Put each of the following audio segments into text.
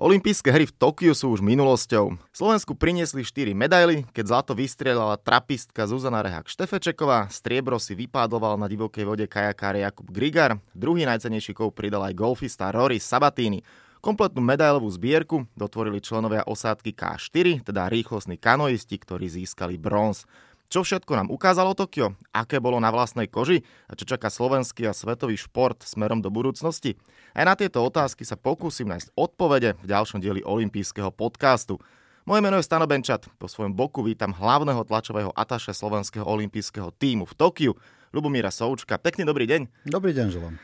Olympijské hry v Tokiu sú už minulosťou. Slovensku priniesli 4 medaily, keď zlato vystrieľala trapistka Zuzana Rehak Štefečeková, striebro si vypádoval na divokej vode kajakár Jakub Grigar, druhý najcenejší kov pridal aj golfista Rory Sabatini. Kompletnú medailovú zbierku dotvorili členovia osádky K4, teda rýchlostní kanoisti, ktorí získali bronz. Čo všetko nám ukázalo Tokio? Aké bolo na vlastnej koži? A čo čaká slovenský a svetový šport smerom do budúcnosti? Aj na tieto otázky sa pokúsim nájsť odpovede v ďalšom dieli olympijského podcastu. Moje meno je Stano Benčat. Po svojom boku vítam hlavného tlačového ataše slovenského olympijského týmu v Tokiu, Lubomíra Součka. Pekný dobrý deň. Dobrý deň, želám.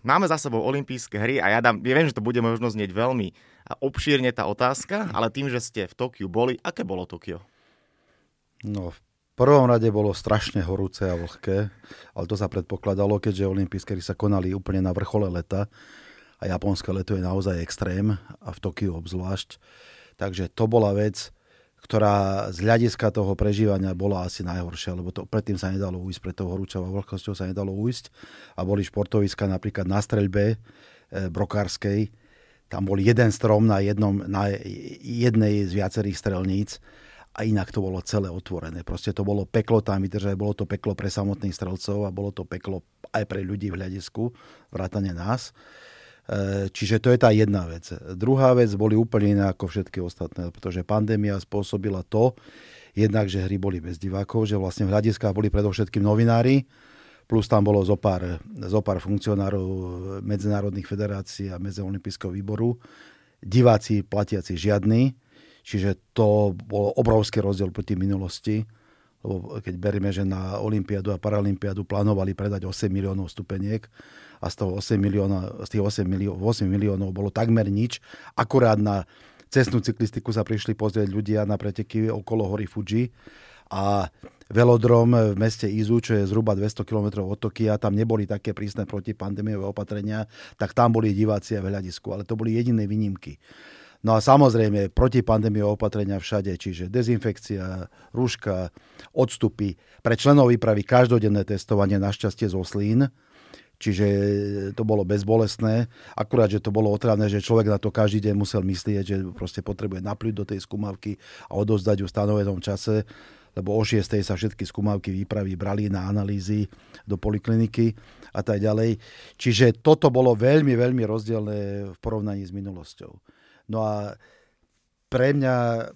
Máme za sebou olympijské hry a ja, dám, ja viem, že to bude možno znieť veľmi obšírne tá otázka, ale tým, že ste v Tokiu boli, aké bolo Tokio? No, v prvom rade bolo strašne horúce a vlhké, ale to sa predpokladalo, keďže olympijské sa konali úplne na vrchole leta a japonské leto je naozaj extrém a v Tokiu obzvlášť. Takže to bola vec, ktorá z hľadiska toho prežívania bola asi najhoršia, lebo to predtým sa nedalo ujsť, pred tou horúčou a vlhkosťou sa nedalo ujsť. A boli športoviska napríklad na streľbe e, brokárskej, tam bol jeden strom na, jednom, na jednej z viacerých strelníc a inak to bolo celé otvorené. Proste to bolo peklo tam vydržať, bolo to peklo pre samotných strelcov a bolo to peklo aj pre ľudí v hľadisku, vrátane nás. E, čiže to je tá jedna vec. Druhá vec boli úplne iné ako všetky ostatné, pretože pandémia spôsobila to, jednak, že hry boli bez divákov, že vlastne v hľadiskách boli predovšetkým novinári, plus tam bolo zo pár, zo pár funkcionárov medzinárodných federácií a Medziolimpijského výboru. Diváci platiaci žiadny, Čiže to bol obrovský rozdiel proti minulosti, lebo keď berieme, že na Olympiádu a Paralympiádu plánovali predať 8 miliónov stupeniek a z toho 8 milióna, z tých 8, milió, 8 miliónov bolo takmer nič. Akurát na cestnú cyklistiku sa prišli pozrieť ľudia na preteky okolo hory Fuji a velodrom v meste Izu, čo je zhruba 200 km od Tokia, tam neboli také prísne protipandemiové opatrenia, tak tam boli diváci a v hľadisku, ale to boli jediné výnimky. No a samozrejme protipandémie opatrenia všade, čiže dezinfekcia, rúška, odstupy. Pre členov výpravy každodenné testovanie našťastie zo slín, čiže to bolo bezbolestné. Akurát, že to bolo otravné, že človek na to každý deň musel myslieť, že proste potrebuje napľúť do tej skúmavky a odozdať ju v stanovenom čase lebo o 6. sa všetky skúmavky výpravy brali na analýzy do polikliniky a tak ďalej. Čiže toto bolo veľmi, veľmi rozdielne v porovnaní s minulosťou. No a pre mňa,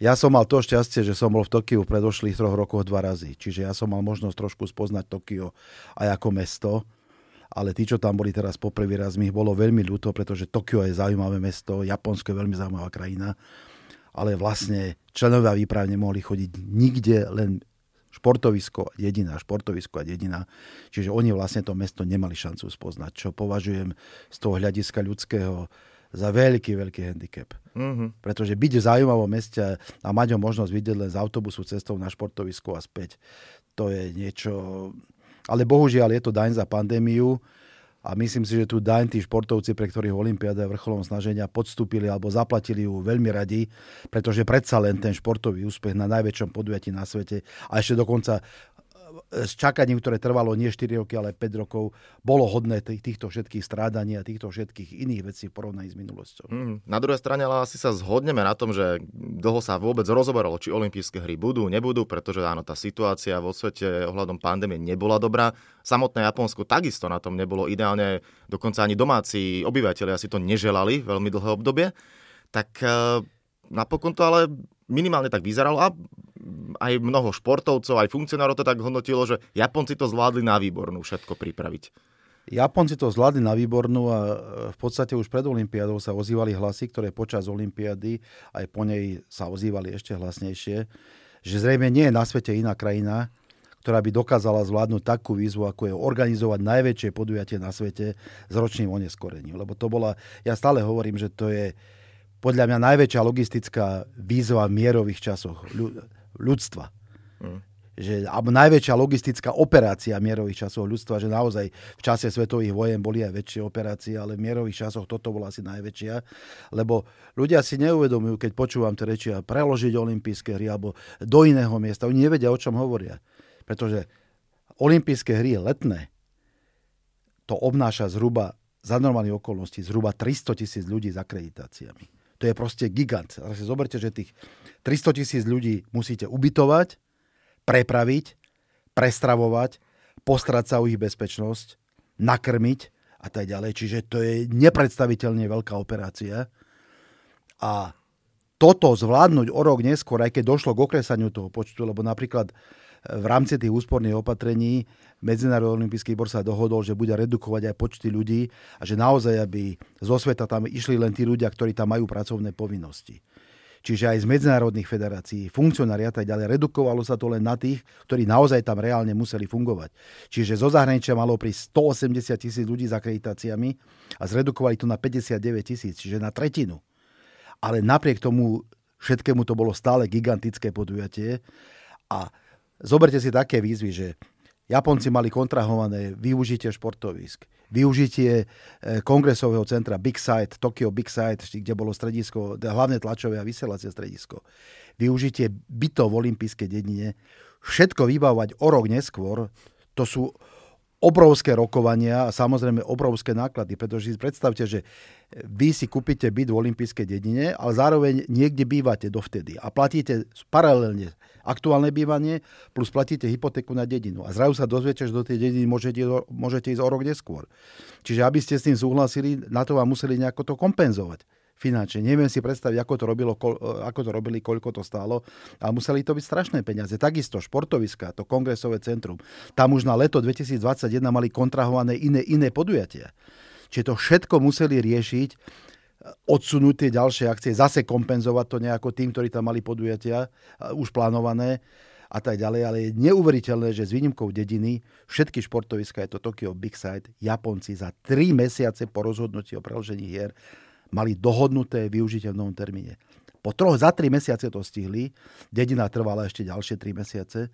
ja som mal to šťastie, že som bol v Tokiu v predošlých troch rokoch dva razy. Čiže ja som mal možnosť trošku spoznať Tokio aj ako mesto. Ale tí, čo tam boli teraz poprvý raz, mi ich bolo veľmi ľúto, pretože Tokio je zaujímavé mesto, Japonsko je veľmi zaujímavá krajina. Ale vlastne členovia výpravy nemohli chodiť nikde, len športovisko jediná, športovisko a jediná. Čiže oni vlastne to mesto nemali šancu spoznať, čo považujem z toho hľadiska ľudského za veľký, veľký handicap. Mm-hmm. Pretože byť v zaujímavom meste a mať ho možnosť vidieť len z autobusu cestou na športovisko a späť, to je niečo... Ale bohužiaľ je to daň za pandémiu a myslím si, že tu daň tí športovci, pre ktorých Olympiáda je vrcholom snaženia, podstúpili alebo zaplatili ju veľmi radi, pretože predsa len ten športový úspech na najväčšom podujatí na svete a ešte dokonca s čakaním, ktoré trvalo nie 4 roky, ale 5 rokov, bolo hodné týchto všetkých strádaní a týchto všetkých iných vecí v porovnaní s minulosťou. Mm, na druhej strane ale asi sa zhodneme na tom, že dlho sa vôbec rozoberalo, či olympijské hry budú, nebudú, pretože áno, tá situácia vo svete ohľadom pandémie nebola dobrá. Samotné Japonsko takisto na tom nebolo ideálne, dokonca ani domáci obyvateľia si to neželali veľmi dlhé obdobie. Tak eh, napokon to ale minimálne tak vyzeralo a aj mnoho športovcov, aj funkcionárov to tak hodnotilo, že Japonci to zvládli na výbornú všetko pripraviť. Japonci to zvládli na výbornú a v podstate už pred Olympiádou sa ozývali hlasy, ktoré počas Olympiády aj po nej sa ozývali ešte hlasnejšie, že zrejme nie je na svete iná krajina, ktorá by dokázala zvládnuť takú výzvu, ako je organizovať najväčšie podujatie na svete s ročným oneskorením. Lebo to bola, ja stále hovorím, že to je podľa mňa najväčšia logistická výzva v mierových časoch ľudstva. Mm. Že, alebo najväčšia logistická operácia mierových časov ľudstva, že naozaj v čase svetových vojen boli aj väčšie operácie, ale v mierových časoch toto bola asi najväčšia, lebo ľudia si neuvedomujú, keď počúvam tie reči a preložiť olympijské hry alebo do iného miesta, oni nevedia, o čom hovoria. Pretože olympijské hry letné, to obnáša zhruba za normálnych okolností zhruba 300 tisíc ľudí s akreditáciami. To je proste gigant. A si zoberte, že tých 300 tisíc ľudí musíte ubytovať, prepraviť, prestravovať, postrať sa o ich bezpečnosť, nakrmiť a tak ďalej. Čiže to je nepredstaviteľne veľká operácia. A toto zvládnuť o rok neskôr, aj keď došlo k okresaniu toho počtu, lebo napríklad v rámci tých úsporných opatrení Medzinárodný olimpijský výbor sa dohodol, že bude redukovať aj počty ľudí a že naozaj, aby zo sveta tam išli len tí ľudia, ktorí tam majú pracovné povinnosti. Čiže aj z medzinárodných federácií, funkcionári a tak ďalej, redukovalo sa to len na tých, ktorí naozaj tam reálne museli fungovať. Čiže zo zahraničia malo prísť 180 tisíc ľudí s akreditáciami a zredukovali to na 59 tisíc, čiže na tretinu. Ale napriek tomu všetkému to bolo stále gigantické podujatie a Zoberte si také výzvy, že Japonci mali kontrahované využitie športovisk, využitie e, kongresového centra Big Site, Tokyo Big Site, kde bolo stredisko, hlavné tlačové a vysielacie stredisko, využitie bytov v olympijskej dedine, všetko vybavovať o rok neskôr, to sú obrovské rokovania a samozrejme obrovské náklady, pretože si predstavte, že vy si kúpite byt v olympijskej dedine, ale zároveň niekde bývate dovtedy a platíte paralelne aktuálne bývanie plus platíte hypotéku na dedinu. A zrazu sa dozviete, že do tej dediny môžete, môžete ísť o rok neskôr. Čiže aby ste s tým súhlasili, na to vám museli nejako to kompenzovať finančne. Neviem si predstaviť, ako to, robilo, ako to robili, koľko to stálo. A museli to byť strašné peniaze. Takisto športoviska, to kongresové centrum. Tam už na leto 2021 mali kontrahované iné, iné podujatia. Čiže to všetko museli riešiť, odsunúť tie ďalšie akcie, zase kompenzovať to nejako tým, ktorí tam mali podujatia už plánované a tak ďalej, ale je neuveriteľné, že s výnimkou dediny všetky športoviska, je to Tokyo Big Side, Japonci za 3 mesiace po rozhodnutí o preložení hier mali dohodnuté využitie v novom termíne. Po troch, za tri mesiace to stihli, dedina trvala ešte ďalšie tri mesiace.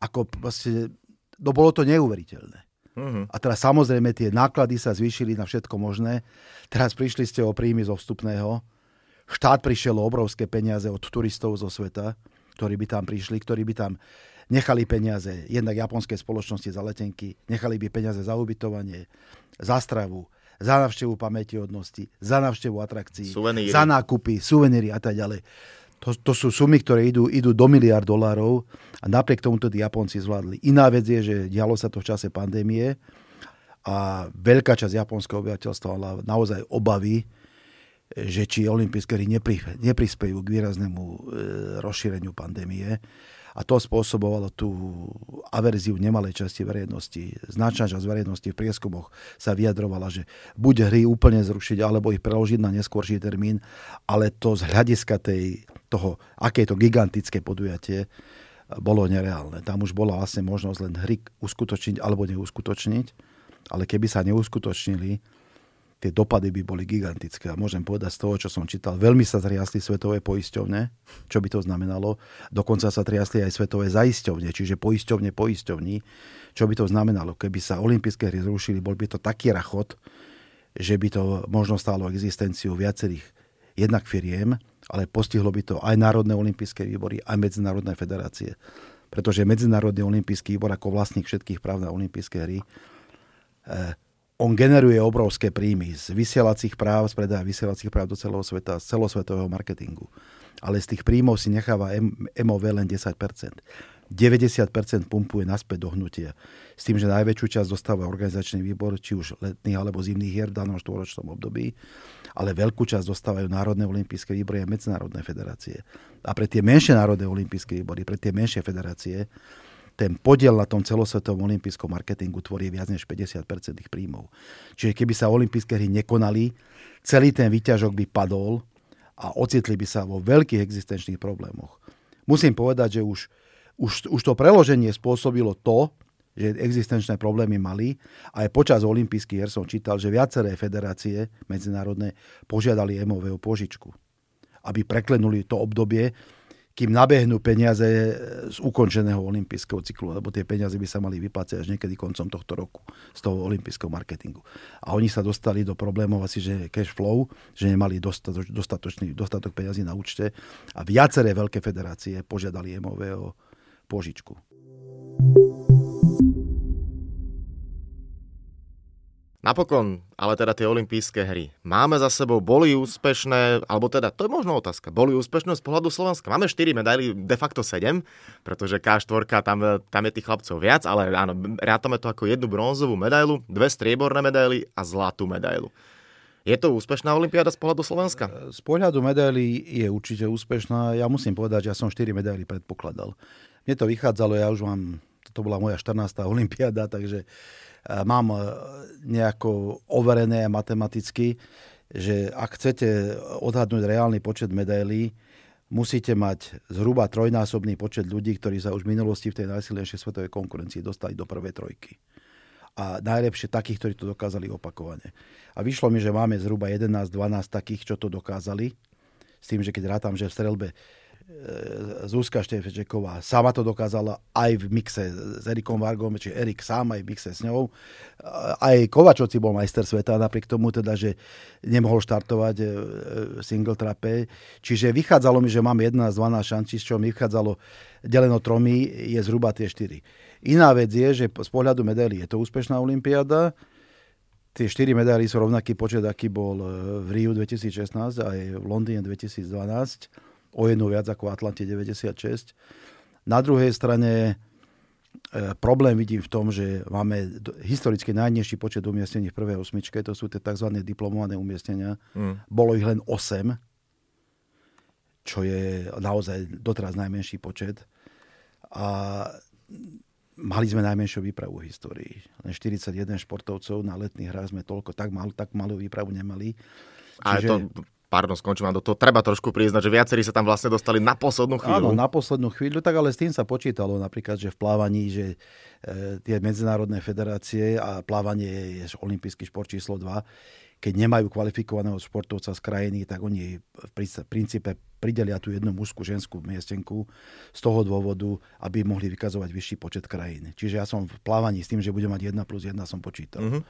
Ako proste, no bolo to neuveriteľné. Uh-huh. A teraz samozrejme tie náklady sa zvýšili na všetko možné. Teraz prišli ste o príjmy zo vstupného. Štát prišiel o obrovské peniaze od turistov zo sveta, ktorí by tam prišli, ktorí by tam nechali peniaze, jednak japonské spoločnosti za letenky, nechali by peniaze za ubytovanie, za stravu, za návštevu pamätihodnosti, za návštevu atrakcií, suveníry. za nákupy, suveníry a tak ďalej. To, to sú sumy, ktoré idú, idú do miliard dolárov a napriek tomu to tí Japonci zvládli. Iná vec je, že dialo sa to v čase pandémie a veľká časť japonského obyvateľstva mala naozaj obavy, že či olympijské hry nepri, neprispejú k výraznému e, rozšíreniu pandémie a to spôsobovalo tú averziu nemalej časti verejnosti. Značná časť verejnosti v prieskumoch sa vyjadrovala, že buď hry úplne zrušiť, alebo ich preložiť na neskôrší termín, ale to z hľadiska tej, toho, aké je to gigantické podujatie, bolo nereálne. Tam už bola vlastne možnosť len hry uskutočniť alebo neuskutočniť, ale keby sa neuskutočnili, tie dopady by boli gigantické. A môžem povedať z toho, čo som čítal, veľmi sa triasli svetové poisťovne, čo by to znamenalo. Dokonca sa triasli aj svetové zaisťovne, čiže poisťovne poisťovní. Čo by to znamenalo? Keby sa olympijské hry zrušili, bol by to taký rachot, že by to možno stálo existenciu viacerých jednak firiem, ale postihlo by to aj Národné olympijské výbory, aj Medzinárodné federácie. Pretože Medzinárodný olympijský výbor ako vlastník všetkých práv na olympijské hry eh, on generuje obrovské príjmy z vysielacích práv, z predaja vysielacích práv do celého sveta, z celosvetového marketingu. Ale z tých príjmov si necháva MOV len 10%. 90% pumpuje naspäť do hnutia. S tým, že najväčšiu časť dostáva organizačný výbor, či už letných alebo zimných hier v danom štvoročnom období, ale veľkú časť dostávajú Národné olympijské výbory a medzinárodné federácie. A pre tie menšie Národné olympijské výbory, pre tie menšie federácie, ten podiel na tom celosvetovom olympijskom marketingu tvorí viac než 50% ich príjmov. Čiže keby sa olympijské hry nekonali, celý ten výťažok by padol a ocitli by sa vo veľkých existenčných problémoch. Musím povedať, že už, už, už to preloženie spôsobilo to, že existenčné problémy mali. Aj počas olympijských hier som čítal, že viaceré federácie medzinárodné požiadali MOV o požičku, aby preklenuli to obdobie, kým nabehnú peniaze z ukončeného olympijského cyklu, lebo tie peniaze by sa mali vyplácať až niekedy koncom tohto roku z toho olympijského marketingu. A oni sa dostali do problémov asi, že cash flow, že nemali dostatoč, dostatočný, dostatok peniazy na účte a viaceré veľké federácie požiadali MOV o požičku. Napokon, ale teda tie olympijské hry. Máme za sebou, boli úspešné, alebo teda, to je možno otázka, boli úspešné z pohľadu Slovenska. Máme 4 medaily, de facto 7, pretože K4, tam, tam je tých chlapcov viac, ale áno, rátame to ako jednu bronzovú medailu, dve strieborné medaily a zlatú medailu. Je to úspešná olimpiáda z pohľadu Slovenska? Z pohľadu medaily je určite úspešná. Ja musím povedať, že ja som 4 medaily predpokladal. Mne to vychádzalo, ja už mám, to bola moja 14. olimpiáda, takže mám e, nejako overené matematicky, že ak chcete odhadnúť reálny počet medailí, musíte mať zhruba trojnásobný počet ľudí, ktorí sa už v minulosti v tej najsilnejšej svetovej konkurencii dostali do prvej trojky. A najlepšie takých, ktorí to dokázali opakovane. A vyšlo mi, že máme zhruba 11-12 takých, čo to dokázali. S tým, že keď rátam, že v strelbe E, Zuzka Štefečeková sama to dokázala aj v mixe s Erikom Vargom, či Erik sám aj v mixe s ňou. Aj Kovačovci bol majster sveta, napriek tomu teda, že nemohol štartovať e, single trape. Čiže vychádzalo mi, že mám 11-12 šanci, z čoho mi vychádzalo deleno tromi, je zhruba tie 4. Iná vec je, že z pohľadu medailí je to úspešná olimpiáda, tie 4 medaily sú rovnaký počet, aký bol e, v Riu 2016 a aj v Londýne 2012 o jednu viac ako Atlante 96. Na druhej strane e, problém vidím v tom, že máme historicky najnižší počet umiestnení v prvej osmičke, to sú tie tzv. diplomované umiestnenia. Mm. Bolo ich len 8, čo je naozaj doteraz najmenší počet. A mali sme najmenšiu výpravu v histórii. Len 41 športovcov na letných hrách sme toľko, tak, mal, tak malú výpravu nemali. Čiže... A to pardon, skončím vám do toho, treba trošku priznať, že viacerí sa tam vlastne dostali na poslednú chvíľu. Áno, na poslednú chvíľu, tak ale s tým sa počítalo napríklad, že v plávaní, že e, tie medzinárodné federácie a plávanie je olimpijský šport číslo 2, keď nemajú kvalifikovaného športovca z krajiny, tak oni v princípe pridelia tú jednu mužskú, ženskú miestenku z toho dôvodu, aby mohli vykazovať vyšší počet krajín. Čiže ja som v plávaní s tým, že budem mať 1 plus 1 som počítal. Mm-hmm.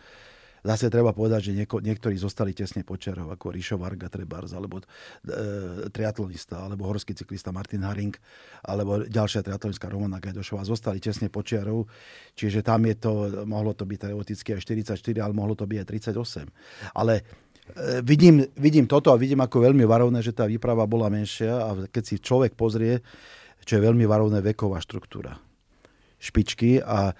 Zase treba povedať, že nieko, niektorí zostali tesne počiarov, ako Rišo Varga Trebars, alebo e, triatlonista, alebo horský cyklista Martin Haring, alebo ďalšia triatlonistka Romana Gajdošová, zostali tesne počiarov, čiže tam je to, mohlo to byť teoreticky aj 44, ale mohlo to byť aj 38. Ale e, vidím, vidím toto a vidím ako veľmi varovné, že tá výprava bola menšia a keď si človek pozrie, čo je veľmi varovné veková štruktúra špičky a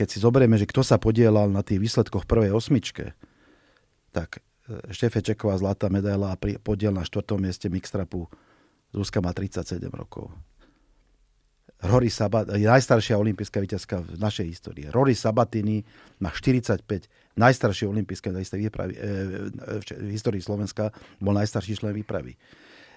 keď si zoberieme, že kto sa podielal na tých výsledkoch prvej osmičke, tak e, Štefečeková zlatá medaila a podiel na štvrtom mieste mixtrapu Zuzka má 37 rokov. Rory Sabat, najstaršia olimpijská víťazka v našej histórii. Rory Sabatini má 45, najstaršie olimpijské výpravy, e, v histórii Slovenska, bol najstarší člen výpravy.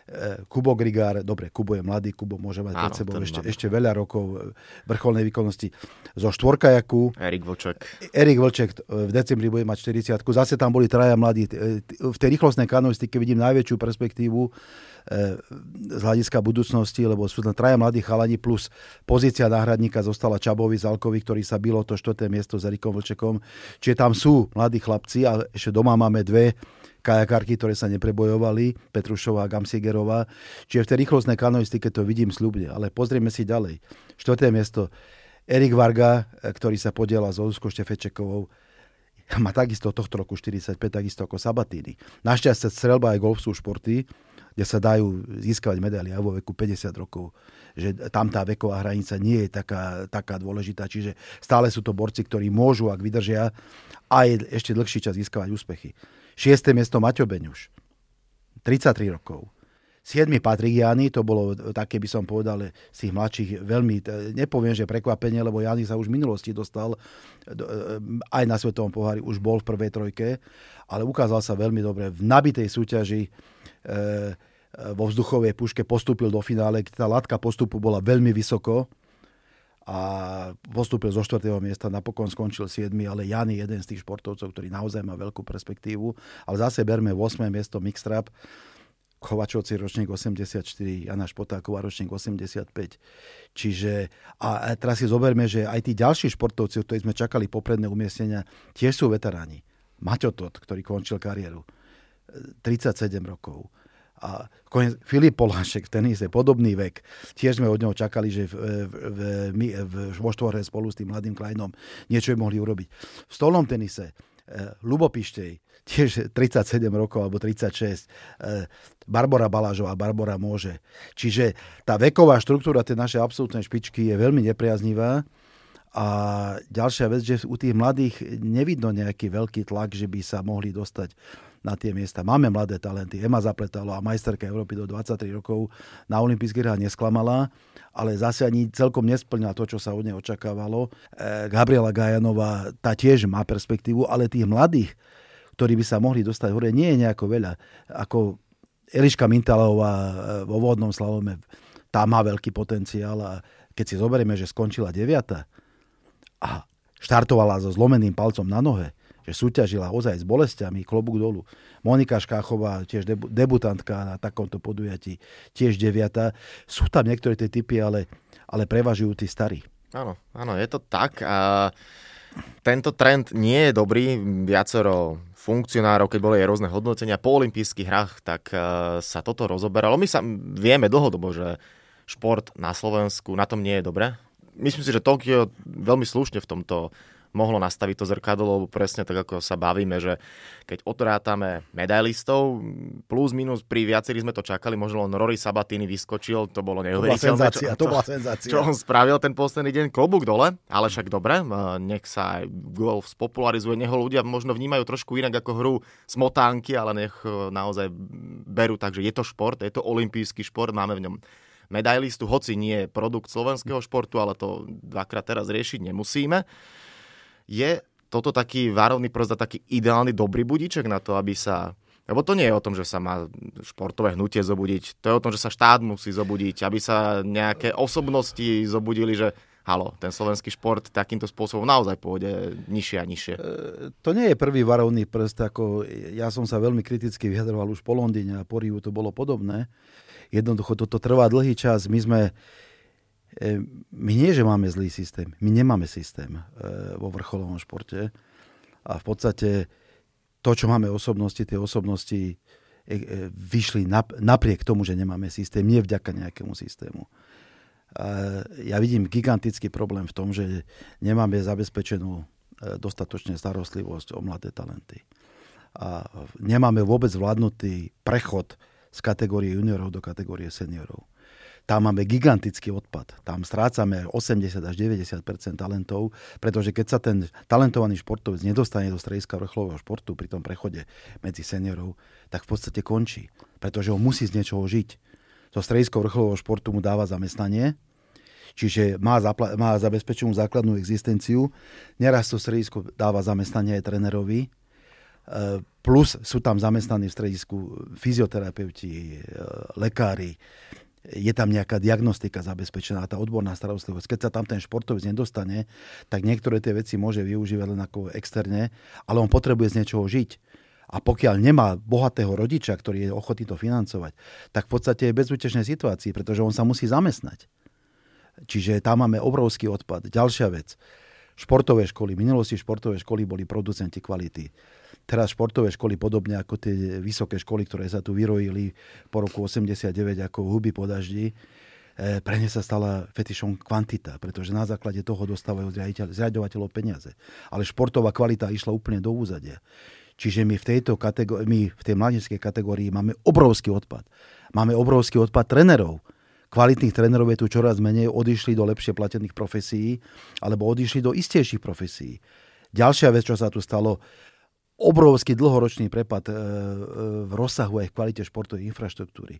E, Kubo Grigár, dobre, Kubo je mladý, Kubo môže mať pred sebou ešte, ešte veľa rokov e, vrcholnej výkonnosti. Zo štvorkajaku Erik Vlček. Erik Vlček v decembri bude mať 40 Zase tam boli traja mladí. E, v tej rýchlostnej kanoistike vidím najväčšiu perspektívu z hľadiska budúcnosti, lebo sú tam traja mladí chalani plus pozícia náhradníka zostala Čabovi Zalkovi, ktorý sa bylo to štvrté miesto s Erikom Vlčekom. Čiže tam sú mladí chlapci a ešte doma máme dve kajakárky, ktoré sa neprebojovali, Petrušová a Gamsigerová. Čiže v tej rýchlostnej kanoistike to vidím slubne. Ale pozrieme si ďalej. Štvrté miesto. Erik Varga, ktorý sa podiela s Zuzkou Štefečekovou, má takisto tohto roku 45, takisto ako Sabatini. Našťastie strelba aj golf sú športy, kde sa dajú získavať medaily aj vo veku 50 rokov. Že tam tá veková hranica nie je taká, taká dôležitá. Čiže stále sú to borci, ktorí môžu, ak vydržia, aj ešte dlhší čas získavať úspechy. 6. miesto Maťo Beňuš. 33 rokov. 7. Patrik Jany, to bolo také, by som povedal, z tých mladších veľmi, nepoviem, že prekvapenie, lebo Jany sa už v minulosti dostal e, aj na Svetovom pohári, už bol v prvej trojke, ale ukázal sa veľmi dobre v nabitej súťaži e, vo vzduchovej puške postúpil do finále, tá latka postupu bola veľmi vysoko, a postúpil zo 4. miesta, napokon skončil 7. ale Jan je jeden z tých športovcov, ktorý naozaj má veľkú perspektívu. Ale zase berme 8. miesto Mixtrap, Kovačovci ročník 84, Jana Špotáková ročník 85. Čiže, a teraz si zoberme, že aj tí ďalší športovci, ktorí sme čakali popredné umiestnenia, tiež sú veteráni. Maťo Tot, ktorý končil kariéru, 37 rokov a Filip Polášek v tenise, podobný vek. Tiež sme od neho čakali, že v, v, v, v, vo štvore spolu s tým mladým Kleinom niečo mohli urobiť. V stolnom tenise Lubo Pištej, tiež 37 rokov alebo 36, e, Barbara Balážová, Barbara môže. Čiže tá veková štruktúra tej našej absolútnej špičky je veľmi nepriaznivá. A ďalšia vec, že u tých mladých nevidno nejaký veľký tlak, že by sa mohli dostať na tie miesta. Máme mladé talenty. Ema Zapletalo a majsterka Európy do 23 rokov na olympijských hrách nesklamala, ale zase ani celkom nesplnila to, čo sa od nej očakávalo. E, Gabriela Gajanová, tá tiež má perspektívu, ale tých mladých, ktorí by sa mohli dostať hore, nie je nejako veľa. Ako Eliška Mintalová e, vo vodnom slalome, tá má veľký potenciál a keď si zoberieme, že skončila deviata a štartovala so zlomeným palcom na nohe, že súťažila ozaj s bolestiami, klobúk dolu. Monika Škáchová, tiež debutantka na takomto podujatí, tiež deviata. Sú tam niektoré tie typy, ale, ale prevažujú tí starí. Áno, áno, je to tak. A tento trend nie je dobrý. Viacero funkcionárov, keď boli aj rôzne hodnotenia po olympijských hrách, tak uh, sa toto rozoberalo. My sa vieme dlhodobo, že šport na Slovensku na tom nie je dobre. Myslím si, že Tokio veľmi slušne v tomto mohlo nastaviť to zrkadlo, lebo presne tak, ako sa bavíme, že keď otrátame medailistov, plus minus pri viacerých sme to čakali, možno len Rory Sabatini vyskočil, to bolo neuveriteľné. To, čo, to bola senzácia. Čo on spravil ten posledný deň, klobúk dole, ale však dobre, nech sa aj golf spopularizuje, nech ho ľudia možno vnímajú trošku inak ako hru smotánky, ale nech e, naozaj berú tak, že je to šport, je to olimpijský šport, máme v ňom medailistu, hoci nie je produkt slovenského športu, ale to dvakrát teraz riešiť nemusíme. Je toto taký várovný prst a taký ideálny dobrý budíček na to, aby sa lebo to nie je o tom, že sa má športové hnutie zobudiť, to je o tom, že sa štát musí zobudiť, aby sa nejaké osobnosti zobudili, že halo, ten slovenský šport takýmto spôsobom naozaj pôjde nižšie a nižšie. E, to nie je prvý varovný prst, ako ja som sa veľmi kriticky vyjadroval už po Londýne a po Riu to bolo podobné. Jednoducho toto trvá dlhý čas. My sme, my nie, že máme zlý systém. My nemáme systém e, vo vrcholovom športe. A v podstate to, čo máme osobnosti, tie osobnosti e, vyšli napriek tomu, že nemáme systém, nie vďaka nejakému systému. Ja vidím gigantický problém v tom, že nemáme zabezpečenú dostatočne starostlivosť o mladé talenty. A nemáme vôbec vládnutý prechod z kategórie juniorov do kategórie seniorov tam máme gigantický odpad. Tam strácame 80 až 90% talentov, pretože keď sa ten talentovaný športovec nedostane do strediska vrcholového športu pri tom prechode medzi seniorov, tak v podstate končí, pretože on musí z niečoho žiť. To stredisko vrcholového športu mu dáva zamestnanie, čiže má, zapla- má zabezpečenú základnú existenciu. Neraz to stredisko dáva zamestnanie aj trénerovi, e, plus sú tam zamestnaní v stredisku fyzioterapeuti, e, lekári, je tam nejaká diagnostika zabezpečená, tá odborná starostlivosť. Keď sa tam ten športovec nedostane, tak niektoré tie veci môže využívať len ako externe, ale on potrebuje z niečoho žiť. A pokiaľ nemá bohatého rodiča, ktorý je ochotný to financovať, tak v podstate je bezútešnej situácii, pretože on sa musí zamestnať. Čiže tam máme obrovský odpad. Ďalšia vec. Športové školy. V minulosti športové školy boli producenti kvality teraz športové školy, podobne ako tie vysoké školy, ktoré sa tu vyrojili po roku 89 ako huby po daždi, e, pre ne sa stala fetišom kvantita, pretože na základe toho dostávajú zriadovateľov peniaze. Ale športová kvalita išla úplne do úzadia. Čiže my v tejto kategórii, my v tej mladinskej kategórii máme obrovský odpad. Máme obrovský odpad trenerov. Kvalitných trénerov je tu čoraz menej, odišli do lepšie platených profesí, alebo odišli do istejších profesí. Ďalšia vec, čo sa tu stalo, obrovský dlhoročný prepad e, e, v rozsahu aj v kvalite športovej infraštruktúry.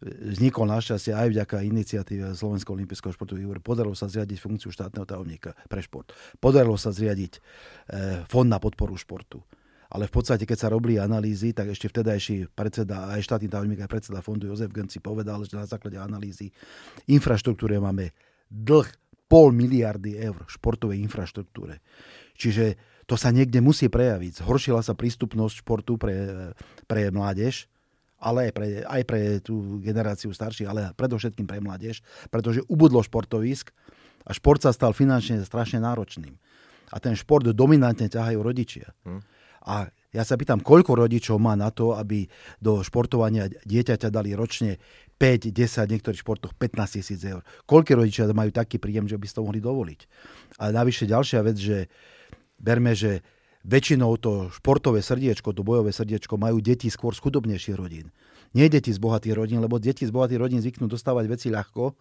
Vznikol našťastie aj vďaka iniciatíve Slovenského olympijského výboru. Podarilo sa zriadiť funkciu štátneho tajomníka pre šport. Podarilo sa zriadiť e, fond na podporu športu. Ale v podstate, keď sa robili analýzy, tak ešte vtedajší predseda, aj štátny tajomník, aj predseda fondu Jozef Genci povedal, že na základe analýzy infraštruktúre máme dlh pol miliardy eur športovej infraštruktúre. Čiže to sa niekde musí prejaviť. Zhoršila sa prístupnosť športu pre, pre mládež, ale aj pre, aj pre tú generáciu starších, ale predovšetkým pre mládež, pretože ubudlo športovisk a šport sa stal finančne strašne náročným. A ten šport dominantne ťahajú rodičia. Hmm. A ja sa pýtam, koľko rodičov má na to, aby do športovania dieťaťa dali ročne 5, 10, niektorých športoch 15 tisíc eur. Koľko rodičia majú taký príjem, že by si to mohli dovoliť. A navyše ďalšia vec, že berme, že väčšinou to športové srdiečko, to bojové srdiečko majú deti skôr z chudobnejších rodín. Nie deti z bohatých rodín, lebo deti z bohatých rodín zvyknú dostávať veci ľahko,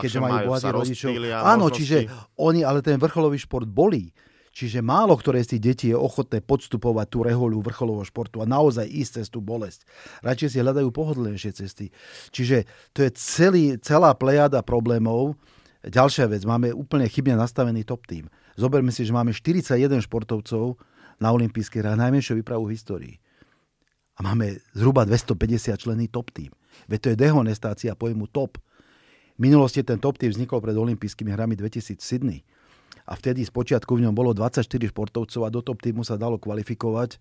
keďže majú, majú bohatých rodičov. Áno, možnosti. čiže oni, ale ten vrcholový šport bolí. Čiže málo ktoré z tých detí je ochotné podstupovať tú rehoľu vrcholového športu a naozaj ísť cez tú bolesť. Radšej si hľadajú pohodlnejšie cesty. Čiže to je celý, celá plejada problémov. Ďalšia vec, máme úplne chybne nastavený top tým. Zoberme si, že máme 41 športovcov na olympijských hrách, najmenšiu výpravu v histórii. A máme zhruba 250 členy top tým. Veď to je dehonestácia pojmu top. V minulosti ten top tým vznikol pred olympijskými hrami 2000 v Sydney a vtedy z počiatku v ňom bolo 24 športovcov a do top týmu sa dalo kvalifikovať e,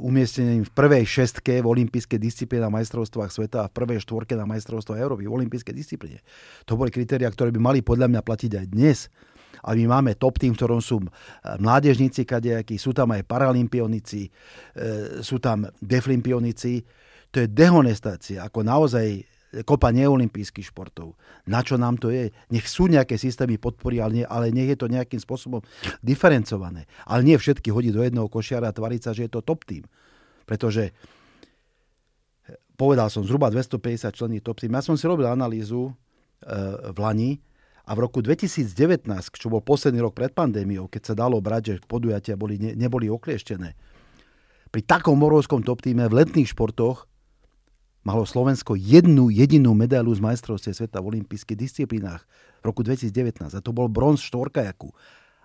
umiestnením v prvej šestke v olympijskej disciplíne na majstrovstvách sveta a v prvej štvorke na majstrovstvách Európy v olympijskej disciplíne. To boli kritéria, ktoré by mali podľa mňa platiť aj dnes. A my máme top tým, v ktorom sú e, mládežníci kadejakí, sú tam aj paralimpionici, e, sú tam deflimpionici. To je dehonestácia, ako naozaj kopa neolimpijských športov. Na čo nám to je? Nech sú nejaké systémy podpory, ale, nie, ale nech je to nejakým spôsobom diferencované. Ale nie všetky hodí do jedného košiara a tvariť sa, že je to top tým. Pretože eh, povedal som zhruba 250 člení top tým. Ja som si robil analýzu e, v Lani a v roku 2019, čo bol posledný rok pred pandémiou, keď sa dalo brať, že podujatia boli, ne, neboli oklieštené, pri takom morovskom top týme v letných športoch malo Slovensko jednu jedinú medailu z majstrovstve sveta v olympijských disciplínach v roku 2019 a to bol bronz štvorkajaku.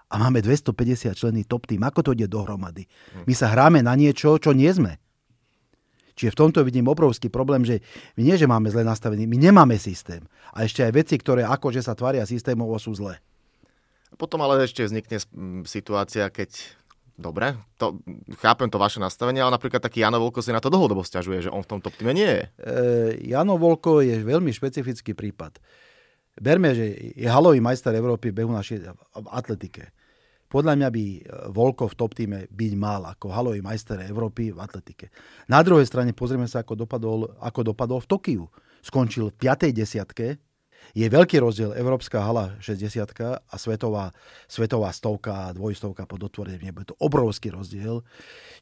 A máme 250 členy top tým. Ako to ide dohromady? My sa hráme na niečo, čo nie sme. Čiže v tomto vidím obrovský problém, že my nie, že máme zle nastavený, my nemáme systém. A ešte aj veci, ktoré akože sa tvária systémovo, sú zlé. Potom ale ešte vznikne situácia, keď Dobre, to, chápem to vaše nastavenie, ale napríklad taký Jano Volko si na to dlhodobo stiažuje, že on v tom top týme nie je. E, Jano Volko je veľmi špecifický prípad. Berme, že je halový majster Európy behu na šie, v atletike. Podľa mňa by Volko v top týme byť mal ako halový majster Európy v atletike. Na druhej strane pozrieme sa, ako dopadol, ako dopadol v Tokiu. Skončil v 5. desiatke, je veľký rozdiel Európska hala 60 a svetová, svetová stovka a dvojstovka pod otvorením. Je to obrovský rozdiel.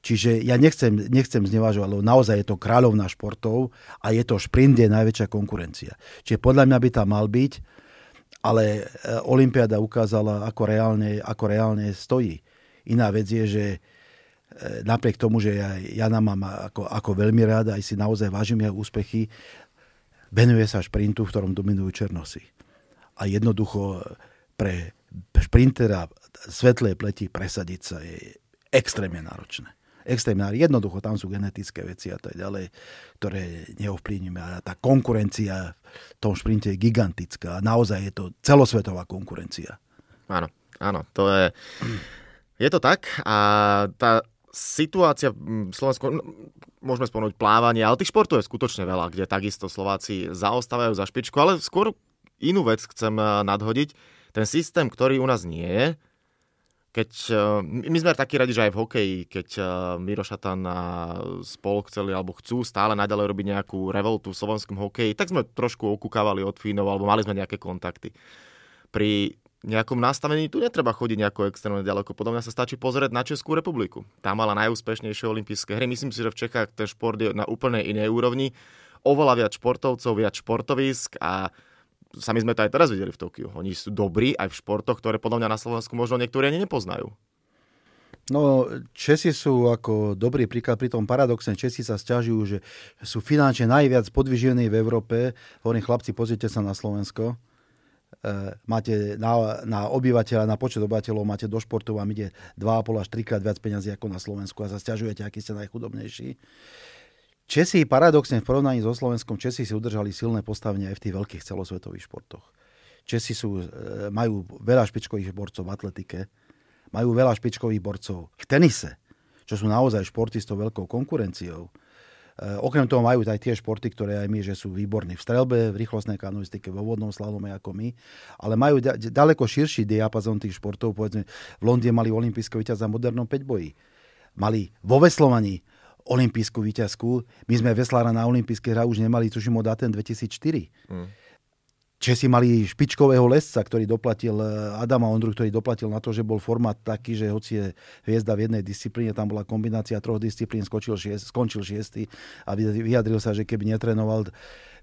Čiže ja nechcem, nechcem znevažovať, lebo naozaj je to kráľovná športov a je to šprint, je najväčšia konkurencia. Čiže podľa mňa by tam mal byť, ale e, Olympiáda ukázala, ako reálne, ako reálne stojí. Iná vec je, že e, napriek tomu, že ja Jana mám ako, ako veľmi rád, aj si naozaj vážim jeho úspechy, venuje sa šprintu, v ktorom dominujú černosy. A jednoducho pre šprintera svetlej pleti presadiť sa je extrémne náročné. Extrémne náročné. Jednoducho tam sú genetické veci a tak ďalej, ktoré neovplyvníme. A tá konkurencia v tom šprinte je gigantická. Naozaj je to celosvetová konkurencia. Áno, áno. To je... Je to tak a tá situácia v Slovensku, no, môžeme spomenúť plávanie, ale tých športov je skutočne veľa, kde takisto Slováci zaostávajú za špičku, ale skôr inú vec chcem nadhodiť. Ten systém, ktorý u nás nie je, keď, eh, my sme takí radi, že aj v hokeji, keď eh, Miro Šatan a spol chceli alebo chcú stále naďalej robiť nejakú revoltu v slovenskom hokeji, tak sme trošku okúkávali od Fínov alebo mali sme nejaké kontakty. Pri nejakom nastavení tu netreba chodiť nejako extrémne ďaleko. Podľa mňa sa stačí pozrieť na Českú republiku. Tá mala najúspešnejšie olympijské hry. Myslím si, že v Čechách ten šport je na úplne inej úrovni. Oveľa viac športovcov, viac športovisk a sami sme to aj teraz videli v Tokiu. Oni sú dobrí aj v športoch, ktoré podľa mňa na Slovensku možno niektorí ani nepoznajú. No, Česi sú ako dobrý príklad, pri tom paradoxne Česi sa stiažujú, že sú finančne najviac podvyživení v Európe. Hovorím, chlapci, pozrite sa na Slovensko E, máte na, na obyvateľa, na počet obyvateľov máte do športu, vám ide 2,5 až 3 krát viac peniazy ako na Slovensku a sa stiažujete, aký ste najchudobnejší. Česi paradoxne v porovnaní so Slovenskom, Česi si udržali silné postavenie aj v tých veľkých celosvetových športoch. Česi sú, e, majú veľa špičkových borcov v atletike, majú veľa špičkových borcov v tenise, čo sú naozaj športy s tou veľkou konkurenciou Eh, okrem toho majú aj tie športy, ktoré aj my, že sú výborní v strelbe, v rýchlostnej kanoistike, vo vodnom slalome ako my, ale majú ďaleko širší diapazon tých športov. Povedzme, v Londýne mali olimpijského víťaza modernom 5 boji. Mali vo veslovaní olimpijskú víťazku. My sme veslára na olympijské hra už nemali, tuším od Aten 2004. Mm. Česi mali špičkového lesca, ktorý doplatil, eh, Adama Ondru, ktorý doplatil na to, že bol formát taký, že hoci je hviezda v jednej disciplíne, tam bola kombinácia troch disciplín, skočil šiest, skončil šiestý a vyjadril sa, že keby netrenoval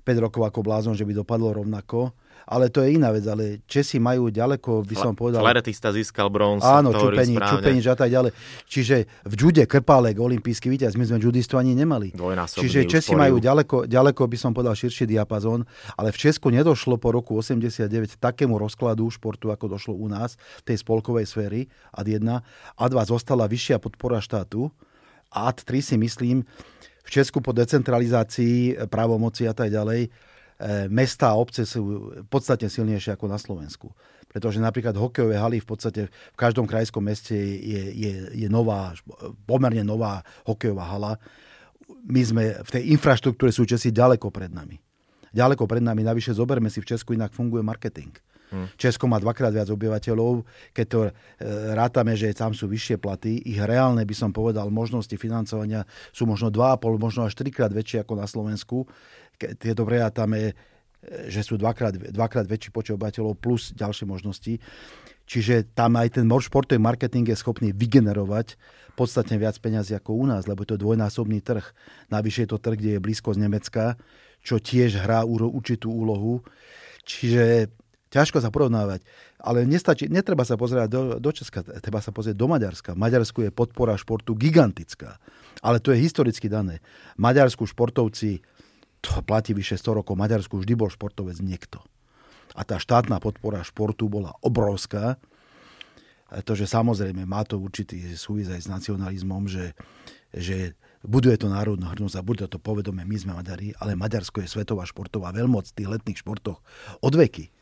5 rokov ako blázon, že by dopadlo rovnako ale to je iná vec, ale Česi majú ďaleko, by som povedal... Flaretista získal bronz. Áno, Čupeni, Čupenič a tak ďalej. Čiže v jude Krpálek, olimpijský víťaz, my sme judistu ani nemali. Čiže Česi majú ďaleko, ďaleko, by som povedal, širší diapazón, ale v Česku nedošlo po roku 89 takému rozkladu športu, ako došlo u nás, tej spolkovej sféry, ad 1. Ad 2 zostala vyššia podpora štátu, a ad 3 si myslím, v Česku po decentralizácii právomoci a tak ďalej, E, mesta a obce sú podstatne silnejšie ako na Slovensku. Pretože napríklad hokejové haly v podstate v každom krajskom meste je, je, je nová, pomerne nová hokejová hala. My sme v tej infraštruktúre sú Česi ďaleko pred nami. Ďaleko pred nami. Navyše zoberme si, v Česku inak funguje marketing. Hmm. Česko má dvakrát viac obyvateľov, keď to e, rátame, že tam sú vyššie platy, ich reálne by som povedal možnosti financovania sú možno 2,5, možno až 3 krát väčšie ako na Slovensku tieto prerátame, že sú dvakrát, dvakrát väčší počet obyvateľov plus ďalšie možnosti. Čiže tam aj ten športový marketing je schopný vygenerovať podstatne viac peňazí ako u nás, lebo to je dvojnásobný trh. Navyše je to trh, kde je blízko z Nemecka, čo tiež hrá určitú úlohu. Čiže ťažko sa porovnávať. Ale nestačí, netreba sa pozerať do, do Česka, treba sa pozrieť do Maďarska. Maďarsku je podpora športu gigantická. Ale to je historicky dané. Maďarsku športovci to platí vyše 100 rokov. Maďarsku vždy bol športovec niekto. A tá štátna podpora športu bola obrovská. To, že samozrejme má to určitý súvis aj s nacionalizmom, že, že buduje to národnú hrdnosť a bude to povedomé, my sme Maďari, ale Maďarsko je svetová športová veľmoc v tých letných športoch od veky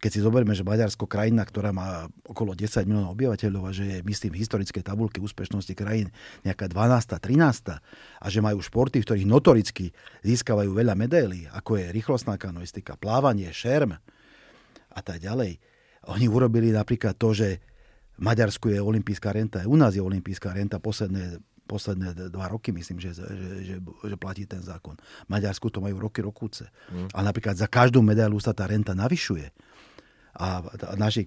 keď si zoberieme, že Maďarsko krajina, ktorá má okolo 10 miliónov obyvateľov a že je, myslím, v historickej tabulke úspešnosti krajín nejaká 12. 13. a že majú športy, v ktorých notoricky získavajú veľa medailí, ako je rýchlostná kanoistika, plávanie, šerm a tak ďalej. Oni urobili napríklad to, že v Maďarsku je olimpijská renta, u nás je olimpijská renta posledné posledné dva roky, myslím, že, že, že, že platí ten zákon. V Maďarsku to majú roky, rokúce. Mm. A napríklad za každú medailu sa tá renta navyšuje. A naši,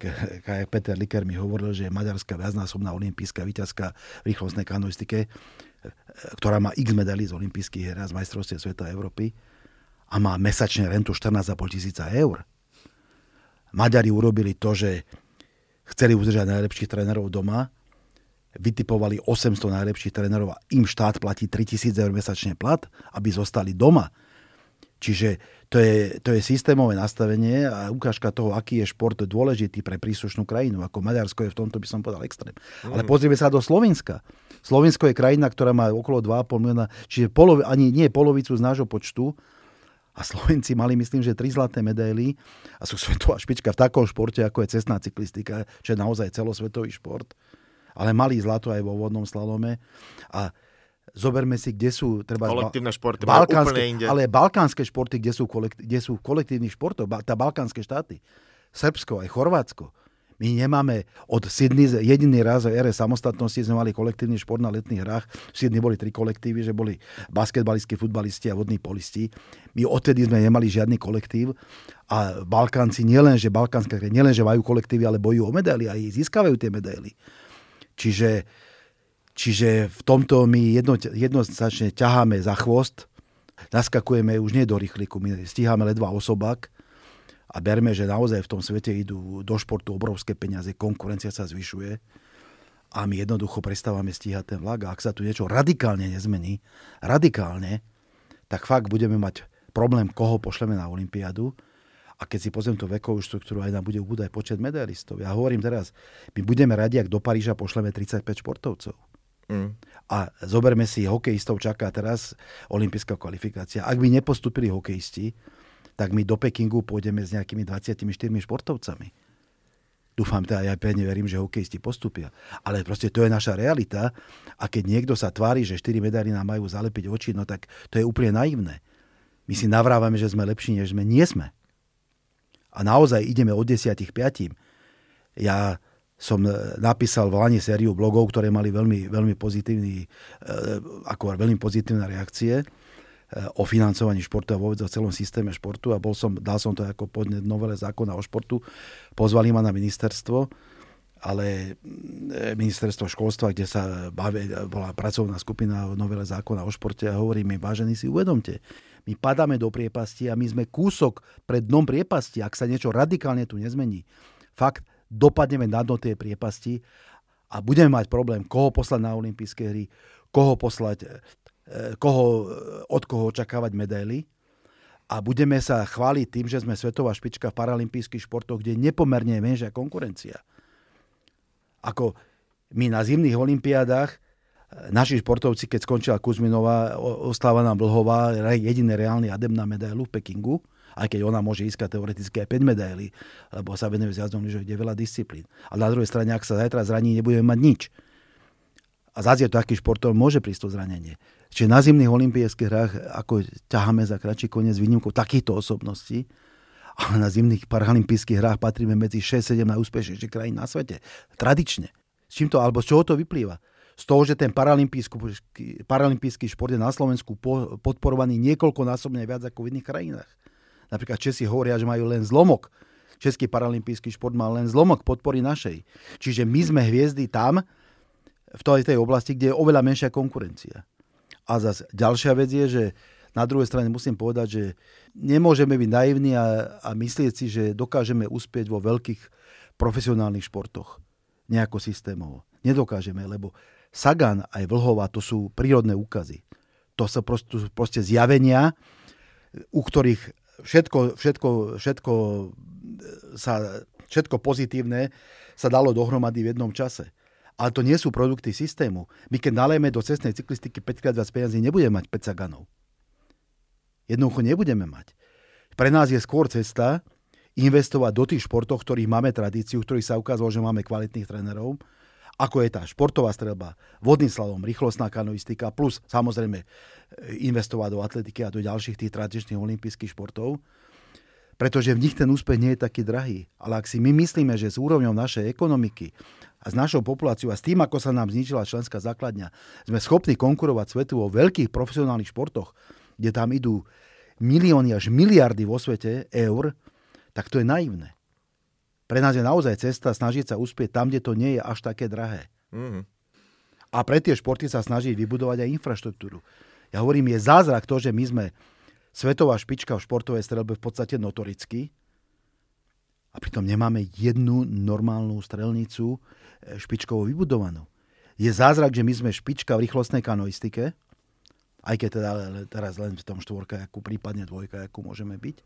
Peter Liker mi hovoril, že je maďarská viacnásobná olimpijská víťazka v rýchlostnej kanoistike, ktorá má x medailí z olympijských hier a z majstrovstiev sveta a Európy a má mesačne rentu 14,5 tisíca eur. Maďari urobili to, že chceli udržať najlepších trénerov doma, vytipovali 800 najlepších trénerov a im štát platí 3000 eur mesačne plat, aby zostali doma. Čiže to je, to je systémové nastavenie a ukážka toho, aký je šport dôležitý pre príslušnú krajinu. Ako Maďarsko je v tomto, by som povedal, extrém. Mm. Ale pozrieme sa do Slovenska. Slovensko je krajina, ktorá má okolo 2,5 milióna, čiže polovi, ani nie polovicu z nášho počtu. A Slovenci mali, myslím, že tri zlaté medaily a sú svetová špička v takom športe, ako je cestná cyklistika, čo je naozaj celosvetový šport. Ale mali zlato aj vo vodnom slalome. A Zoberme si, kde sú treba, kolektívne športy, balkánske, ale balkánske športy, kde sú, kolekt, kde sú kolektívnych športov, tá balkánske štáty. Srbsko, aj Chorvátsko. My nemáme od Sydney, jediný raz v ére samostatnosti sme mali kolektívny šport na letných hrách. V Sydney boli tri kolektívy, že boli basketbalisti, futbalisti a vodní polisti. My odtedy sme nemali žiadny kolektív a Balkánci nielen, že Balkánske, nielen, že majú kolektívy, ale bojujú o medaily a získavajú tie medaily. Čiže Čiže v tomto my jedno, jednoznačne ťaháme za chvost, naskakujeme už nie do rýchliku, my stíhame ledva osobák a berme, že naozaj v tom svete idú do športu obrovské peniaze, konkurencia sa zvyšuje a my jednoducho prestávame stíhať ten vlak a ak sa tu niečo radikálne nezmení, radikálne, tak fakt budeme mať problém, koho pošleme na Olympiádu. A keď si pozriem tú vekovú štruktúru, aj nám bude ubúdať počet medailistov. Ja hovorím teraz, my budeme radi, ak do Paríža pošleme 35 športovcov. Mm. A zoberme si, hokejistov čaká teraz olimpijská kvalifikácia. Ak by nepostupili hokejisti, tak my do Pekingu pôjdeme s nejakými 24 športovcami. Dúfam teda, ja pevne verím, že hokejisti postupia. Ale proste to je naša realita a keď niekto sa tvári, že 4 medaily nám majú zalepiť oči, no tak to je úplne naivné. My si navrávame, že sme lepší, než sme. Nie sme. A naozaj ideme od 10 5. Ja som e, napísal v Lani sériu blogov, ktoré mali veľmi, veľmi pozitívny, e, ako veľmi pozitívne reakcie. o financovaní športu a vôbec o celom systéme športu a bol som, dal som to ako podnet novele zákona o športu. Pozvali ma na ministerstvo, ale ministerstvo školstva, kde sa baví, bola pracovná skupina o novele zákona o športe a hovorí mi, vážení si uvedomte, my padáme do priepasti a my sme kúsok pred dnom priepasti, ak sa niečo radikálne tu nezmení. Fakt, dopadneme na dno tej priepasti a budeme mať problém, koho poslať na olympijské hry, koho poslať E, koho, od koho očakávať medaily a budeme sa chváliť tým, že sme svetová špička v paralympijských športoch, kde je nepomerne menšia konkurencia. Ako my na zimných olimpiádach, e, naši športovci, keď skončila Kuzminová, ostáva nám Blhová, jediný reálny adem na medailu v Pekingu, aj keď ona môže ískať teoreticky aj 5 medailí, lebo sa venuje zjazdom lyžov, kde je veľa disciplín. A na druhej strane, ak sa zajtra zraní, nebudeme mať nič. A zase je to taký športov, môže prísť to zranenie. Čiže na zimných olympijských hrách, ako ťaháme za kratší koniec výnimkou takýchto osobností, ale na zimných paralympijských hrách patríme medzi 6-7 najúspešnejších krajín na svete. Tradične. S čím to, alebo z čoho to vyplýva? Z toho, že ten paralympijský šport je na Slovensku podporovaný niekoľkonásobne viac ako v iných krajinách. Napríklad Česi hovoria, že majú len zlomok. Český paralympijský šport má len zlomok podpory našej. Čiže my sme hviezdy tam, v tej, oblasti, kde je oveľa menšia konkurencia. A zase ďalšia vec je, že na druhej strane musím povedať, že nemôžeme byť naivní a, a myslieť si, že dokážeme uspieť vo veľkých profesionálnych športoch nejako systémovo. Nedokážeme, lebo Sagan aj Vlhova to sú prírodné úkazy. To sú proste, proste zjavenia, u ktorých všetko, všetko, všetko, sa, všetko pozitívne sa dalo dohromady v jednom čase ale to nie sú produkty systému. My keď nalejeme do cestnej cyklistiky 5 krát viac peniazí, nebudeme mať 5 saganov. Jednoducho nebudeme mať. Pre nás je skôr cesta investovať do tých športov, ktorých máme tradíciu, ktorých sa ukázalo, že máme kvalitných trénerov, ako je tá športová strelba, vodný slalom, rýchlostná kanoistika, plus samozrejme investovať do atletiky a do ďalších tých tradičných olympijských športov, pretože v nich ten úspech nie je taký drahý. Ale ak si my myslíme, že s úrovňou našej ekonomiky a s našou populáciou a s tým, ako sa nám zničila členská základňa, sme schopní konkurovať svetu vo veľkých profesionálnych športoch, kde tam idú milióny až miliardy vo svete eur, tak to je naivné. Pre nás je naozaj cesta snažiť sa uspieť tam, kde to nie je až také drahé. Mm-hmm. A pre tie športy sa snažiť vybudovať aj infraštruktúru. Ja hovorím, je zázrak to, že my sme svetová špička v športovej strelbe v podstate notoricky a pritom nemáme jednu normálnu strelnicu, špičkovo vybudovanú. Je zázrak, že my sme špička v rýchlostnej kanoistike, aj keď teda teraz len v tom štvorka, akú prípadne dvojka, akú môžeme byť.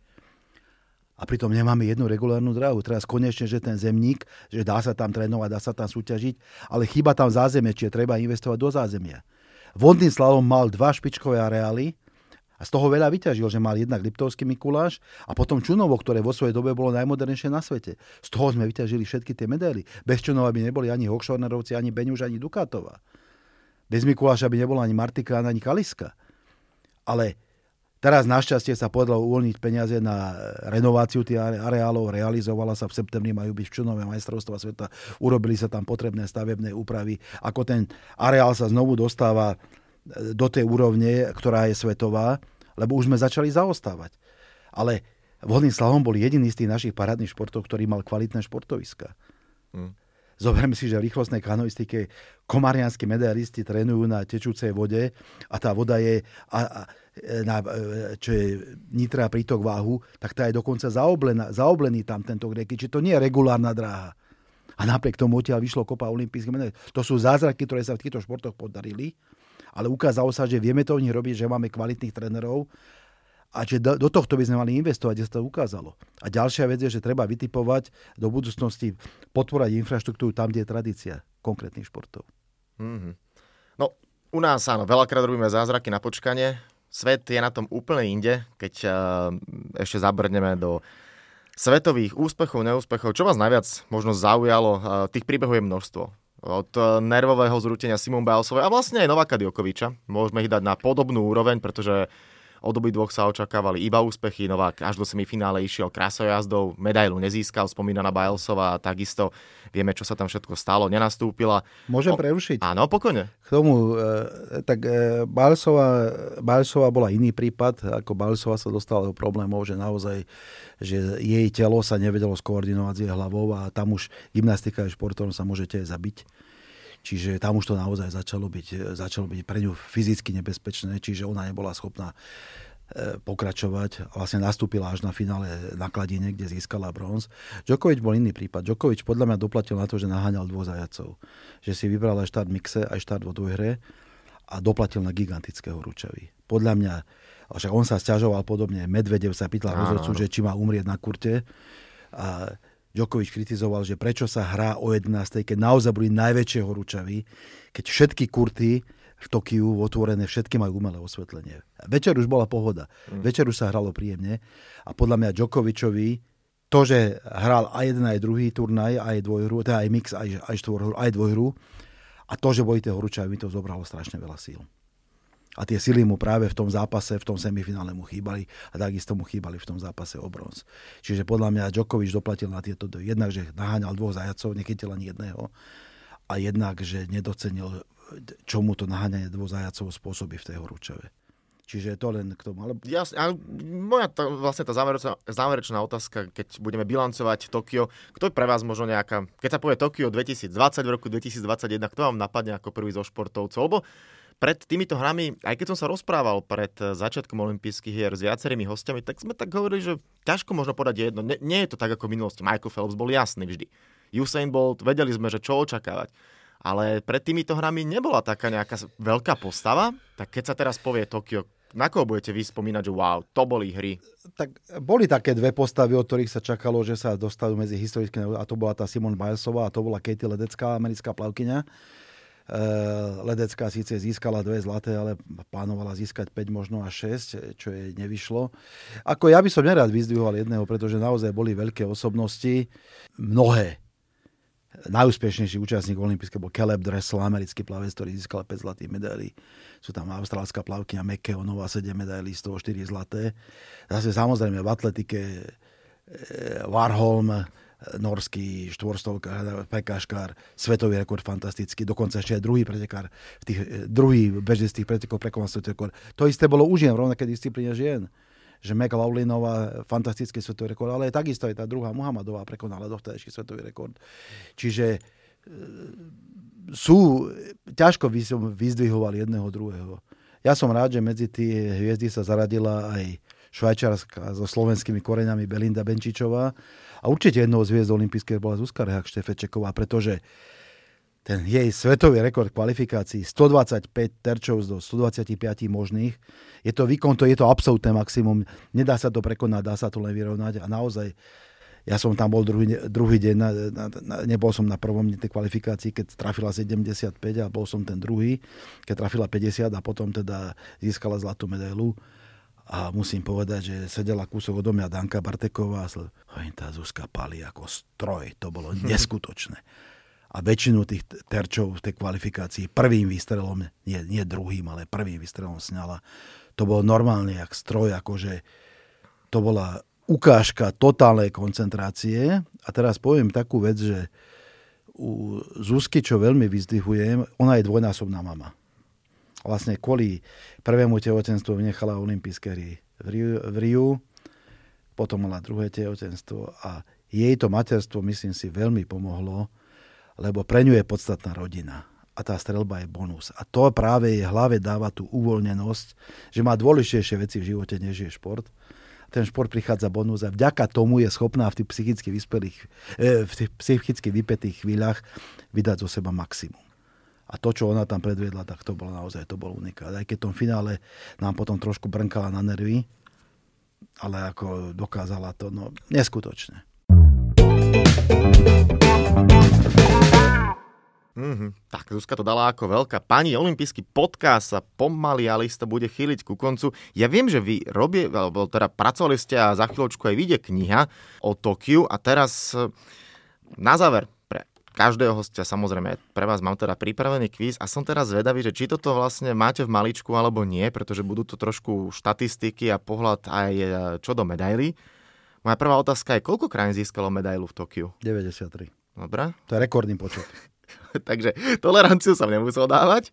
A pritom nemáme jednu regulárnu drahu. Teraz konečne, že ten zemník, že dá sa tam trénovať, dá sa tam súťažiť, ale chyba tam zázemie, čiže treba investovať do zázemia. Vodný slalom mal dva špičkové areály, a z toho veľa vyťažil, že mal jednak Liptovský Mikuláš a potom Čunovo, ktoré vo svojej dobe bolo najmodernejšie na svete. Z toho sme vyťažili všetky tie medaily. Bez Čunova by neboli ani Hochschornerovci, ani Beňuž, ani Dukatová. Bez Mikuláša by nebolo ani Martika, ani Kaliska. Ale teraz našťastie sa podalo uvoľniť peniaze na renováciu tých areálov. Realizovala sa v septembri, majú byť v Čunové majstrovstva sveta. Urobili sa tam potrebné stavebné úpravy. Ako ten areál sa znovu dostáva do tej úrovne, ktorá je svetová, lebo už sme začali zaostávať. Ale vodný slalom bol jediný z tých našich parádnych športov, ktorý mal kvalitné športoviska. Hmm. Zoberme si, že v rýchlostnej kanoistike komarianskí medailisti trénujú na tečúcej vode a tá voda je, a, a, na, čo je nitra prítok váhu, tak tá je dokonca zaoblená, zaoblený tam tento rieky. Čiže to nie je regulárna dráha. A napriek tomu odtiaľ vyšlo kopa olympijských medailí. To sú zázraky, ktoré sa v týchto športoch podarili ale ukázalo sa, že vieme to v nich robiť, že máme kvalitných trénerov a že do, do tohto by sme mali investovať, že sa to ukázalo. A ďalšia vec je, že treba vytipovať do budúcnosti, podporať infraštruktúru tam, kde je tradícia konkrétnych športov. Mm-hmm. No, u nás áno, veľakrát robíme zázraky na počkanie. Svet je na tom úplne inde, keď uh, ešte zabrneme do svetových úspechov, neúspechov. Čo vás najviac možno zaujalo? Uh, tých príbehov je množstvo od e, nervového zrútenia Simon Bilesovej a vlastne aj Novaka Djokoviča. Môžeme ich dať na podobnú úroveň, pretože Od obi dvoch sa očakávali iba úspechy, Novák až do semifinále išiel krasojazdou, medailu nezískal, spomínaná Bajelsová a takisto vieme, čo sa tam všetko stalo, nenastúpila. Môžem o... prerušiť? Áno, pokojne. K tomu, e, tak e, Bajelsová, Bajelsová bola iný prípad, ako Bajelsová sa dostala do problémov, že naozaj že jej telo sa nevedelo skoordinovať s jej hlavou a tam už gymnastika a športom sa môžete zabiť. Čiže tam už to naozaj začalo byť, začalo byť pre ňu fyzicky nebezpečné, čiže ona nebola schopná e, pokračovať. Vlastne nastúpila až na finále na Kladine, kde získala bronz. Djokovic bol iný prípad. Djokovic podľa mňa doplatil na to, že naháňal dvoch zajacov. Že si vybral aj štart mixe, aj štart vo dvojhre a doplatil na gigantického ručavy. Podľa mňa, však on sa stiažoval podobne, Medvedev sa pýtal rozhodcu, že či má umrieť na kurte. A Djokovic kritizoval, že prečo sa hrá o 11. keď naozaj boli najväčšie horúčavy, keď všetky kurty v Tokiu otvorené, všetky majú umelé osvetlenie. Večer už bola pohoda. Mm. Večer už sa hralo príjemne a podľa mňa Djokovičovi to, že hral aj jeden, aj druhý turnaj, aj dvojhru, teda aj mix, aj, aj štvorhru, aj dvojhru a to, že boli tie horúčavy, mi to zobralo strašne veľa síl a tie sily mu práve v tom zápase, v tom semifinále mu chýbali a takisto mu chýbali v tom zápase o bronz. Čiže podľa mňa Djokovic doplatil na tieto, jednak, že naháňal dvoch zajacov, nechytil ani jedného a jednak, že nedocenil, čo mu to naháňanie dvoch zajacov spôsobí v tej horúčave. Čiže to len k tomu. Ale... Jasne, ale moja tá, vlastne tá záverečná, záverečná otázka, keď budeme bilancovať Tokio, kto je pre vás možno nejaká, keď sa povie Tokio 2020 v roku 2021, kto vám napadne ako prvý zo športovcov? Lebo pred týmito hrami, aj keď som sa rozprával pred začiatkom olympijských hier s viacerými hostiami, tak sme tak hovorili, že ťažko možno podať jedno. Nie, nie je to tak ako v minulosti. Michael Phelps bol jasný vždy. Usain Bolt, vedeli sme, že čo očakávať. Ale pred týmito hrami nebola taká nejaká veľká postava. Tak keď sa teraz povie Tokio, na koho budete vy spomínať, že wow, to boli hry? Tak boli také dve postavy, od ktorých sa čakalo, že sa dostanú medzi historické, a to bola tá Simon Bilesová a to bola Katie Ledecká, americká plavkyňa Eh, Ledecká síce získala dve zlaté, ale plánovala získať 5, možno až 6, čo jej nevyšlo. Ako ja by som nerad vyzdvihoval jedného, pretože naozaj boli veľké osobnosti, mnohé. Najúspešnejší účastník olympijského bol Caleb Dressel, americký plavec, ktorý získal 5 zlatých medailí. Sú tam austrálska plavkyňa Nová 7 medailí, z toho 4 zlaté. Zase samozrejme v atletike eh, Warholm, norský štvorstovka, pekáškár, svetový rekord fantastický, dokonca ešte aj druhý pretekár, v tých, druhý bežný z tých pretekov prekonal svetový rekord. To isté bolo už žien v rovnaké disciplíne žien že Meg Laulinová fantastický svetový rekord, ale takisto aj tá druhá Muhammadová prekonala dovtedajší svetový rekord. Čiže e, sú, ťažko by som vyzdvihoval jedného druhého. Ja som rád, že medzi tie hviezdy sa zaradila aj švajčiarska so slovenskými koreňami Belinda Benčičová, a určite jednou z hviezd olympijských bola Zuzka Rehak Štefečeková, pretože ten jej svetový rekord kvalifikácií 125 terčov zo 125 možných. Je to výkon, to je to absolútne maximum. Nedá sa to prekonať, dá sa to len vyrovnať a naozaj ja som tam bol druhý, druhý deň, na, na, na, nebol som na prvom tej kvalifikácii, keď trafila 75 a bol som ten druhý, keď trafila 50 a potom teda získala zlatú medailu. A musím povedať, že sedela kúsok odo mňa Danka Barteková a hovorím, tá Zuzka pali ako stroj. To bolo neskutočné. A väčšinu tých terčov v tej kvalifikácii prvým výstrelom, nie, nie druhým, ale prvým výstrelom sňala. To bolo normálne jak stroj, akože to bola ukážka totálnej koncentrácie. A teraz poviem takú vec, že u Zuzky, čo veľmi vyzdvihujem, ona je dvojnásobná mama vlastne kvôli prvému tehotenstvu vynechala olympijské hry v Riu, v Riu, potom mala druhé tehotenstvo a jej to materstvo, myslím si, veľmi pomohlo, lebo pre ňu je podstatná rodina a tá strelba je bonus. A to práve jej hlave dáva tú uvoľnenosť, že má dôležitejšie veci v živote, než je šport. Ten šport prichádza bonus a vďaka tomu je schopná v tých psychicky vyspelých, eh, v tých psychicky vypetých chvíľach vydať zo seba maximum. A to, čo ona tam predviedla, tak to bolo naozaj, to bol unikát. Aj keď v tom finále nám potom trošku brnkala na nervy, ale ako dokázala to, no neskutočne. Mm-hmm. Tak, Zuzka to dala ako veľká pani. Olympijský podcast sa pomaly, ale isto bude chýliť ku koncu. Ja viem, že vy robie, alebo teda pracovali ste a za chvíľočku aj vyjde kniha o Tokiu a teraz na záver každého hostia samozrejme pre vás mám teda pripravený kvíz a som teraz zvedavý, že či toto vlastne máte v maličku alebo nie, pretože budú to trošku štatistiky a pohľad aj e, čo do medailí. Moja prvá otázka je, koľko krajín získalo medailu v Tokiu? 93. Dobre. To je rekordný počet. Takže toleranciu som nemusel dávať.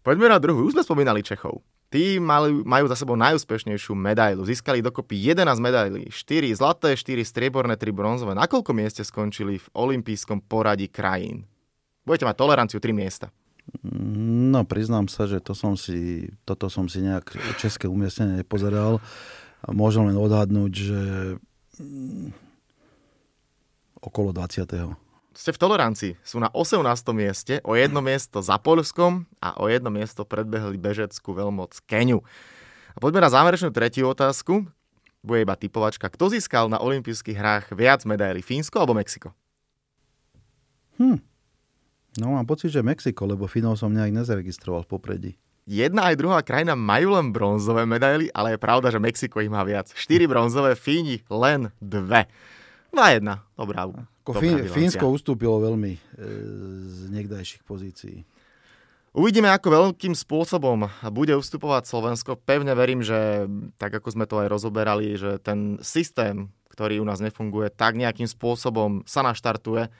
Poďme na druhú. Už sme spomínali Čechov. Tí majú, za sebou najúspešnejšiu medailu. Získali dokopy 11 medailí. 4 zlaté, 4 strieborné, 3 bronzové. Na koľko mieste skončili v olympijskom poradí krajín? Budete mať toleranciu 3 miesta. No, priznám sa, že to som si, toto som si nejak české umiestnenie nepozeral. Môžem len odhadnúť, že mm, okolo 20 ste v tolerancii. Sú na 18. mieste, o jedno miesto za Polskom a o jedno miesto predbehli bežeckú veľmoc Keniu. A poďme na záverečnú tretiu otázku. Bude iba typovačka. Kto získal na olympijských hrách viac medailí? Fínsko alebo Mexiko? Hm. No mám pocit, že Mexiko, lebo Finov som nejak nezaregistroval v popredí. Jedna aj druhá krajina majú len bronzové medaily, ale je pravda, že Mexiko ich má viac. 4 bronzové, Fíni len dve. 2-1. Dobrá. Ako Fín, Fínsko ustúpilo veľmi e, z niekdajších pozícií. Uvidíme, ako veľkým spôsobom bude ustupovať Slovensko. Pevne verím, že tak ako sme to aj rozoberali, že ten systém, ktorý u nás nefunguje, tak nejakým spôsobom sa naštartuje,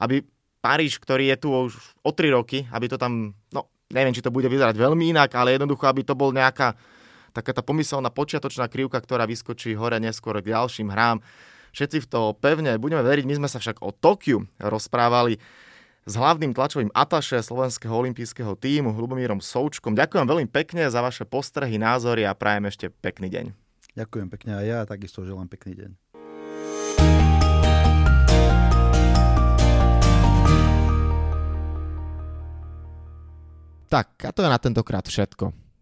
aby Paríž, ktorý je tu už o 3 roky, aby to tam, no neviem, či to bude vyzerať veľmi inak, ale jednoducho, aby to bol nejaká taká tá pomyselná počiatočná krivka, ktorá vyskočí hore neskôr k ďalším hrám Všetci v to pevne budeme veriť. My sme sa však o Tokiu rozprávali s hlavným tlačovým ataše Slovenského olympijského týmu Hlubomírom Součkom. Ďakujem veľmi pekne za vaše postrehy, názory a prajem ešte pekný deň. Ďakujem pekne a ja takisto želám pekný deň. Tak, a to je na tentokrát všetko.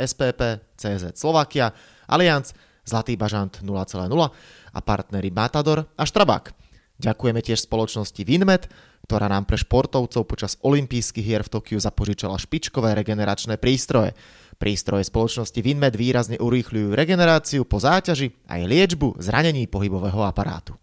SPP, CZ Slovakia, Allianz, Zlatý bažant 0,0 a partnery Matador a Štrabák. Ďakujeme tiež spoločnosti Winmed, ktorá nám pre športovcov počas olympijských hier v Tokiu zapožičala špičkové regeneračné prístroje. Prístroje spoločnosti Winmed výrazne urýchľujú regeneráciu po záťaži aj liečbu zranení pohybového aparátu.